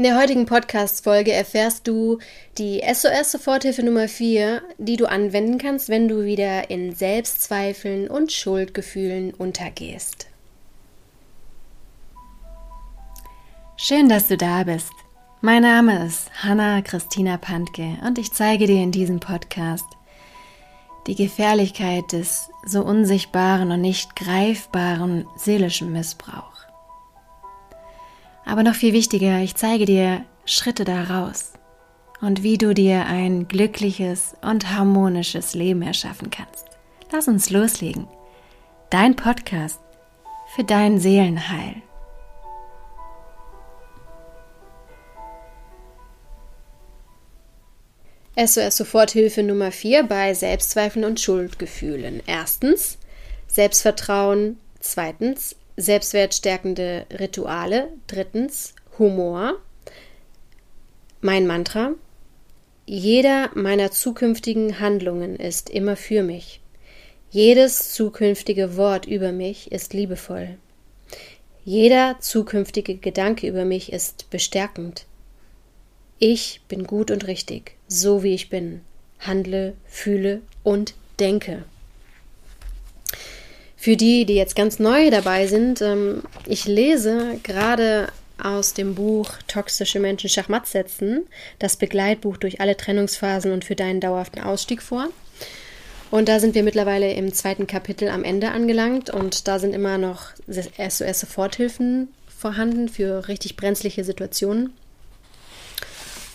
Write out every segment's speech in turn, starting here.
In der heutigen Podcast-Folge erfährst du die SOS-Soforthilfe Nummer 4, die du anwenden kannst, wenn du wieder in Selbstzweifeln und Schuldgefühlen untergehst. Schön, dass du da bist. Mein Name ist Hanna Christina Pantke und ich zeige dir in diesem Podcast die Gefährlichkeit des so unsichtbaren und nicht greifbaren seelischen Missbrauchs. Aber noch viel wichtiger, ich zeige dir Schritte daraus und wie du dir ein glückliches und harmonisches Leben erschaffen kannst. Lass uns loslegen. Dein Podcast für dein Seelenheil. SOS Soforthilfe Nummer 4 bei Selbstzweifeln und Schuldgefühlen. Erstens Selbstvertrauen. Zweitens selbstwertstärkende Rituale. Drittens Humor. Mein Mantra. Jeder meiner zukünftigen Handlungen ist immer für mich. Jedes zukünftige Wort über mich ist liebevoll. Jeder zukünftige Gedanke über mich ist bestärkend. Ich bin gut und richtig, so wie ich bin. Handle, fühle und denke. Für die, die jetzt ganz neu dabei sind, ähm, ich lese gerade aus dem Buch Toxische Menschen Schachmatt setzen, das Begleitbuch durch alle Trennungsphasen und für deinen dauerhaften Ausstieg vor. Und da sind wir mittlerweile im zweiten Kapitel am Ende angelangt und da sind immer noch SOS-Soforthilfen vorhanden für richtig brenzliche Situationen.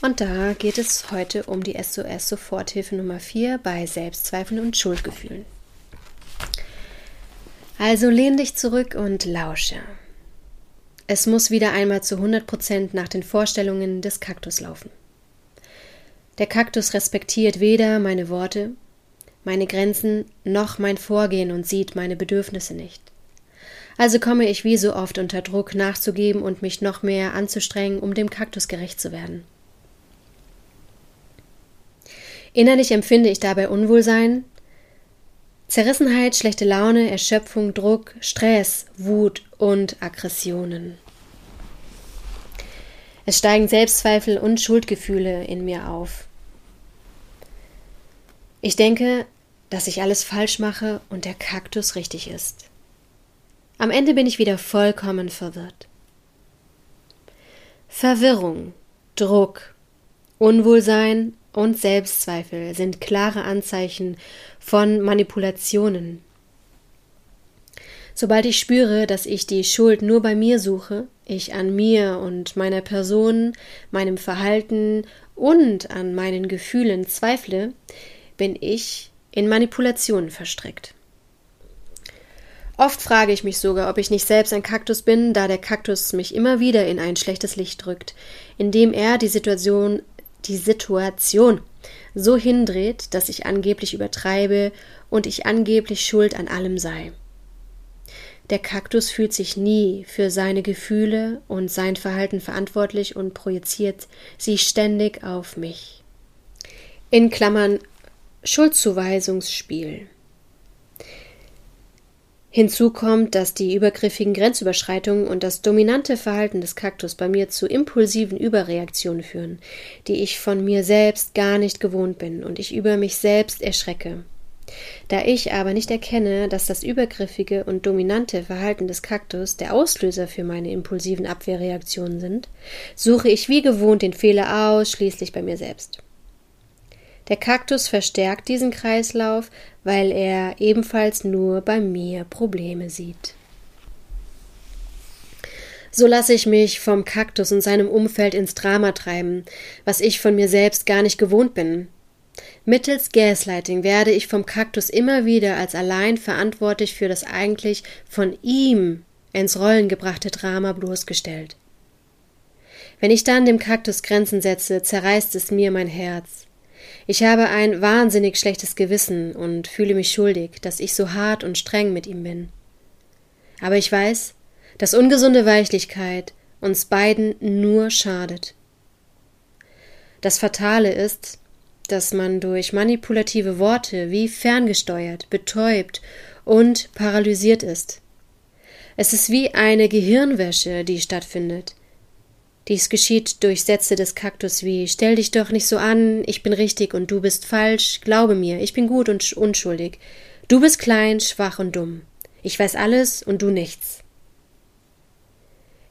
Und da geht es heute um die SOS-Soforthilfe Nummer 4 bei Selbstzweifeln und Schuldgefühlen. Also lehn dich zurück und lausche. Es muss wieder einmal zu 100 Prozent nach den Vorstellungen des Kaktus laufen. Der Kaktus respektiert weder meine Worte, meine Grenzen noch mein Vorgehen und sieht meine Bedürfnisse nicht. Also komme ich wie so oft unter Druck nachzugeben und mich noch mehr anzustrengen, um dem Kaktus gerecht zu werden. Innerlich empfinde ich dabei Unwohlsein, Zerrissenheit, schlechte Laune, Erschöpfung, Druck, Stress, Wut und Aggressionen. Es steigen Selbstzweifel und Schuldgefühle in mir auf. Ich denke, dass ich alles falsch mache und der Kaktus richtig ist. Am Ende bin ich wieder vollkommen verwirrt. Verwirrung, Druck, Unwohlsein und Selbstzweifel sind klare Anzeichen von Manipulationen. Sobald ich spüre, dass ich die Schuld nur bei mir suche, ich an mir und meiner Person, meinem Verhalten und an meinen Gefühlen zweifle, bin ich in Manipulationen verstrickt. Oft frage ich mich sogar, ob ich nicht selbst ein Kaktus bin, da der Kaktus mich immer wieder in ein schlechtes Licht drückt, indem er die Situation die Situation so hindreht, dass ich angeblich übertreibe und ich angeblich schuld an allem sei. Der Kaktus fühlt sich nie für seine Gefühle und sein Verhalten verantwortlich und projiziert sie ständig auf mich. In Klammern Schuldzuweisungsspiel. Hinzu kommt, dass die übergriffigen Grenzüberschreitungen und das dominante Verhalten des Kaktus bei mir zu impulsiven Überreaktionen führen, die ich von mir selbst gar nicht gewohnt bin und ich über mich selbst erschrecke. Da ich aber nicht erkenne, dass das übergriffige und dominante Verhalten des Kaktus der Auslöser für meine impulsiven Abwehrreaktionen sind, suche ich wie gewohnt den Fehler ausschließlich bei mir selbst. Der Kaktus verstärkt diesen Kreislauf, weil er ebenfalls nur bei mir Probleme sieht. So lasse ich mich vom Kaktus und seinem Umfeld ins Drama treiben, was ich von mir selbst gar nicht gewohnt bin. Mittels Gaslighting werde ich vom Kaktus immer wieder als allein verantwortlich für das eigentlich von ihm ins Rollen gebrachte Drama bloßgestellt. Wenn ich dann dem Kaktus Grenzen setze, zerreißt es mir mein Herz. Ich habe ein wahnsinnig schlechtes Gewissen und fühle mich schuldig, dass ich so hart und streng mit ihm bin. Aber ich weiß, dass ungesunde Weichlichkeit uns beiden nur schadet. Das Fatale ist, dass man durch manipulative Worte wie ferngesteuert, betäubt und paralysiert ist. Es ist wie eine Gehirnwäsche, die stattfindet. Dies geschieht durch Sätze des Kaktus wie Stell dich doch nicht so an, ich bin richtig und du bist falsch, glaube mir, ich bin gut und unschuldig. Du bist klein, schwach und dumm. Ich weiß alles und du nichts.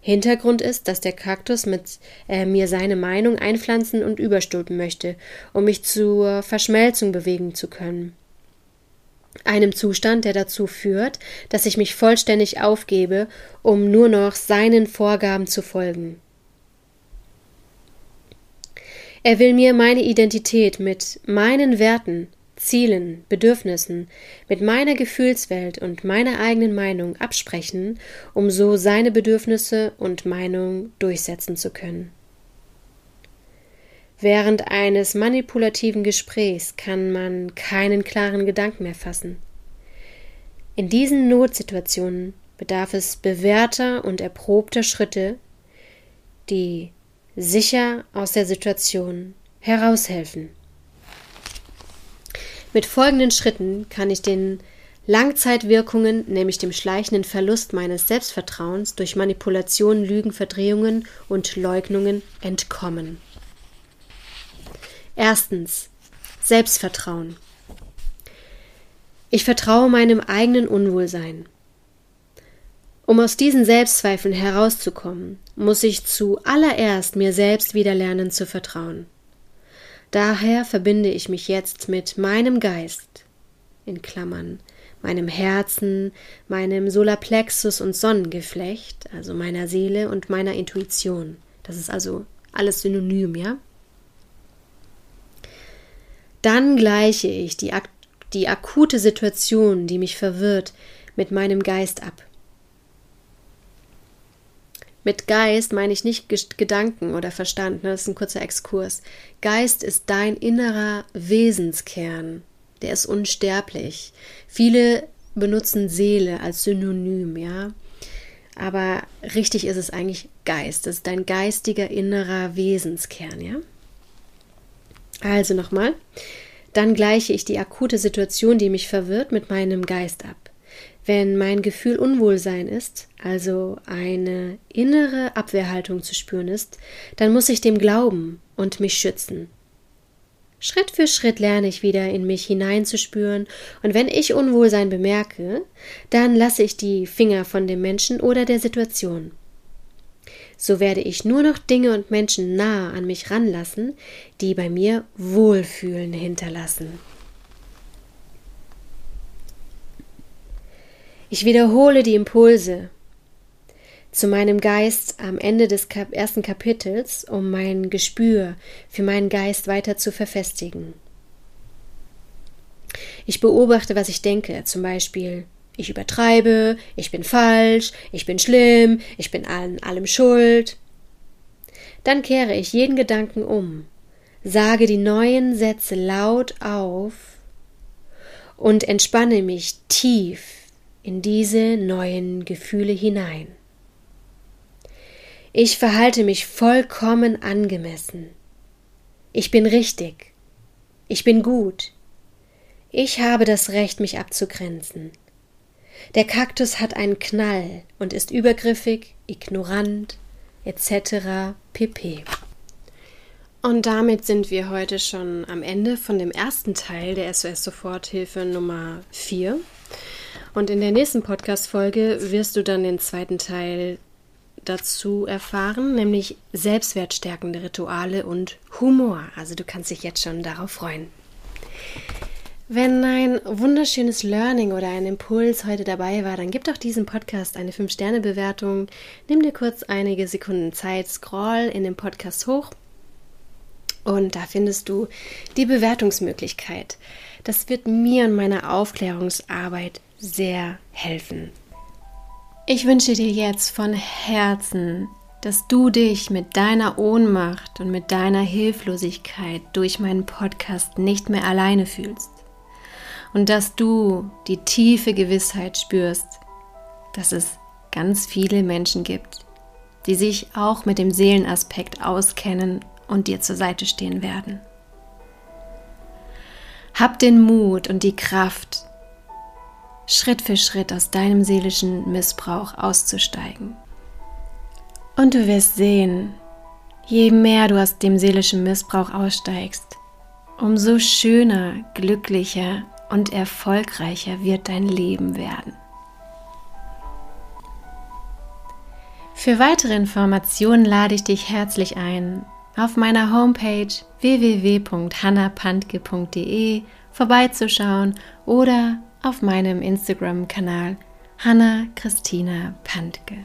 Hintergrund ist, dass der Kaktus mit äh, mir seine Meinung einpflanzen und überstülpen möchte, um mich zur Verschmelzung bewegen zu können. Einem Zustand, der dazu führt, dass ich mich vollständig aufgebe, um nur noch seinen Vorgaben zu folgen. Er will mir meine Identität mit meinen Werten, Zielen, Bedürfnissen, mit meiner Gefühlswelt und meiner eigenen Meinung absprechen, um so seine Bedürfnisse und Meinung durchsetzen zu können. Während eines manipulativen Gesprächs kann man keinen klaren Gedanken mehr fassen. In diesen Notsituationen bedarf es bewährter und erprobter Schritte, die sicher aus der Situation heraushelfen. Mit folgenden Schritten kann ich den Langzeitwirkungen, nämlich dem schleichenden Verlust meines Selbstvertrauens durch Manipulation, Lügen, Verdrehungen und Leugnungen entkommen. Erstens Selbstvertrauen. Ich vertraue meinem eigenen Unwohlsein. Um aus diesen Selbstzweifeln herauszukommen, muss ich zuallererst mir selbst wieder lernen zu vertrauen. Daher verbinde ich mich jetzt mit meinem Geist, in Klammern, meinem Herzen, meinem Solarplexus und Sonnengeflecht, also meiner Seele und meiner Intuition. Das ist also alles synonym, ja? Dann gleiche ich die, ak die akute Situation, die mich verwirrt, mit meinem Geist ab. Mit Geist meine ich nicht Gedanken oder Verstand, ne? das ist ein kurzer Exkurs. Geist ist dein innerer Wesenskern, der ist unsterblich. Viele benutzen Seele als Synonym, ja. Aber richtig ist es eigentlich Geist. Das ist dein geistiger innerer Wesenskern, ja. Also nochmal. Dann gleiche ich die akute Situation, die mich verwirrt, mit meinem Geist ab. Wenn mein Gefühl Unwohlsein ist, also eine innere Abwehrhaltung zu spüren ist, dann muss ich dem glauben und mich schützen. Schritt für Schritt lerne ich wieder in mich hineinzuspüren, und wenn ich Unwohlsein bemerke, dann lasse ich die Finger von dem Menschen oder der Situation. So werde ich nur noch Dinge und Menschen nah an mich ranlassen, die bei mir Wohlfühlen hinterlassen. Ich wiederhole die Impulse zu meinem Geist am Ende des Kap ersten Kapitels, um mein Gespür für meinen Geist weiter zu verfestigen. Ich beobachte, was ich denke, zum Beispiel ich übertreibe, ich bin falsch, ich bin schlimm, ich bin an allem schuld. Dann kehre ich jeden Gedanken um, sage die neuen Sätze laut auf und entspanne mich tief in diese neuen Gefühle hinein. Ich verhalte mich vollkommen angemessen. Ich bin richtig. Ich bin gut. Ich habe das Recht, mich abzugrenzen. Der Kaktus hat einen Knall und ist übergriffig, ignorant, etc. pp. Und damit sind wir heute schon am Ende von dem ersten Teil der SOS Soforthilfe Nummer 4. Und in der nächsten Podcast-Folge wirst du dann den zweiten Teil dazu erfahren, nämlich selbstwertstärkende Rituale und Humor. Also du kannst dich jetzt schon darauf freuen. Wenn ein wunderschönes Learning oder ein Impuls heute dabei war, dann gib doch diesem Podcast eine 5-Sterne-Bewertung. Nimm dir kurz einige Sekunden Zeit, scroll in den Podcast hoch und da findest du die Bewertungsmöglichkeit. Das wird mir und meiner Aufklärungsarbeit sehr helfen. Ich wünsche dir jetzt von Herzen, dass du dich mit deiner Ohnmacht und mit deiner Hilflosigkeit durch meinen Podcast nicht mehr alleine fühlst und dass du die tiefe Gewissheit spürst, dass es ganz viele Menschen gibt, die sich auch mit dem Seelenaspekt auskennen und dir zur Seite stehen werden. Hab den Mut und die Kraft, Schritt für Schritt aus deinem seelischen Missbrauch auszusteigen. Und du wirst sehen, Je mehr du aus dem seelischen Missbrauch aussteigst, umso schöner, glücklicher und erfolgreicher wird dein Leben werden. Für weitere Informationen lade ich dich herzlich ein, auf meiner Homepage www.hannapantke.de vorbeizuschauen oder auf meinem Instagram-Kanal Hanna Christina Pantke.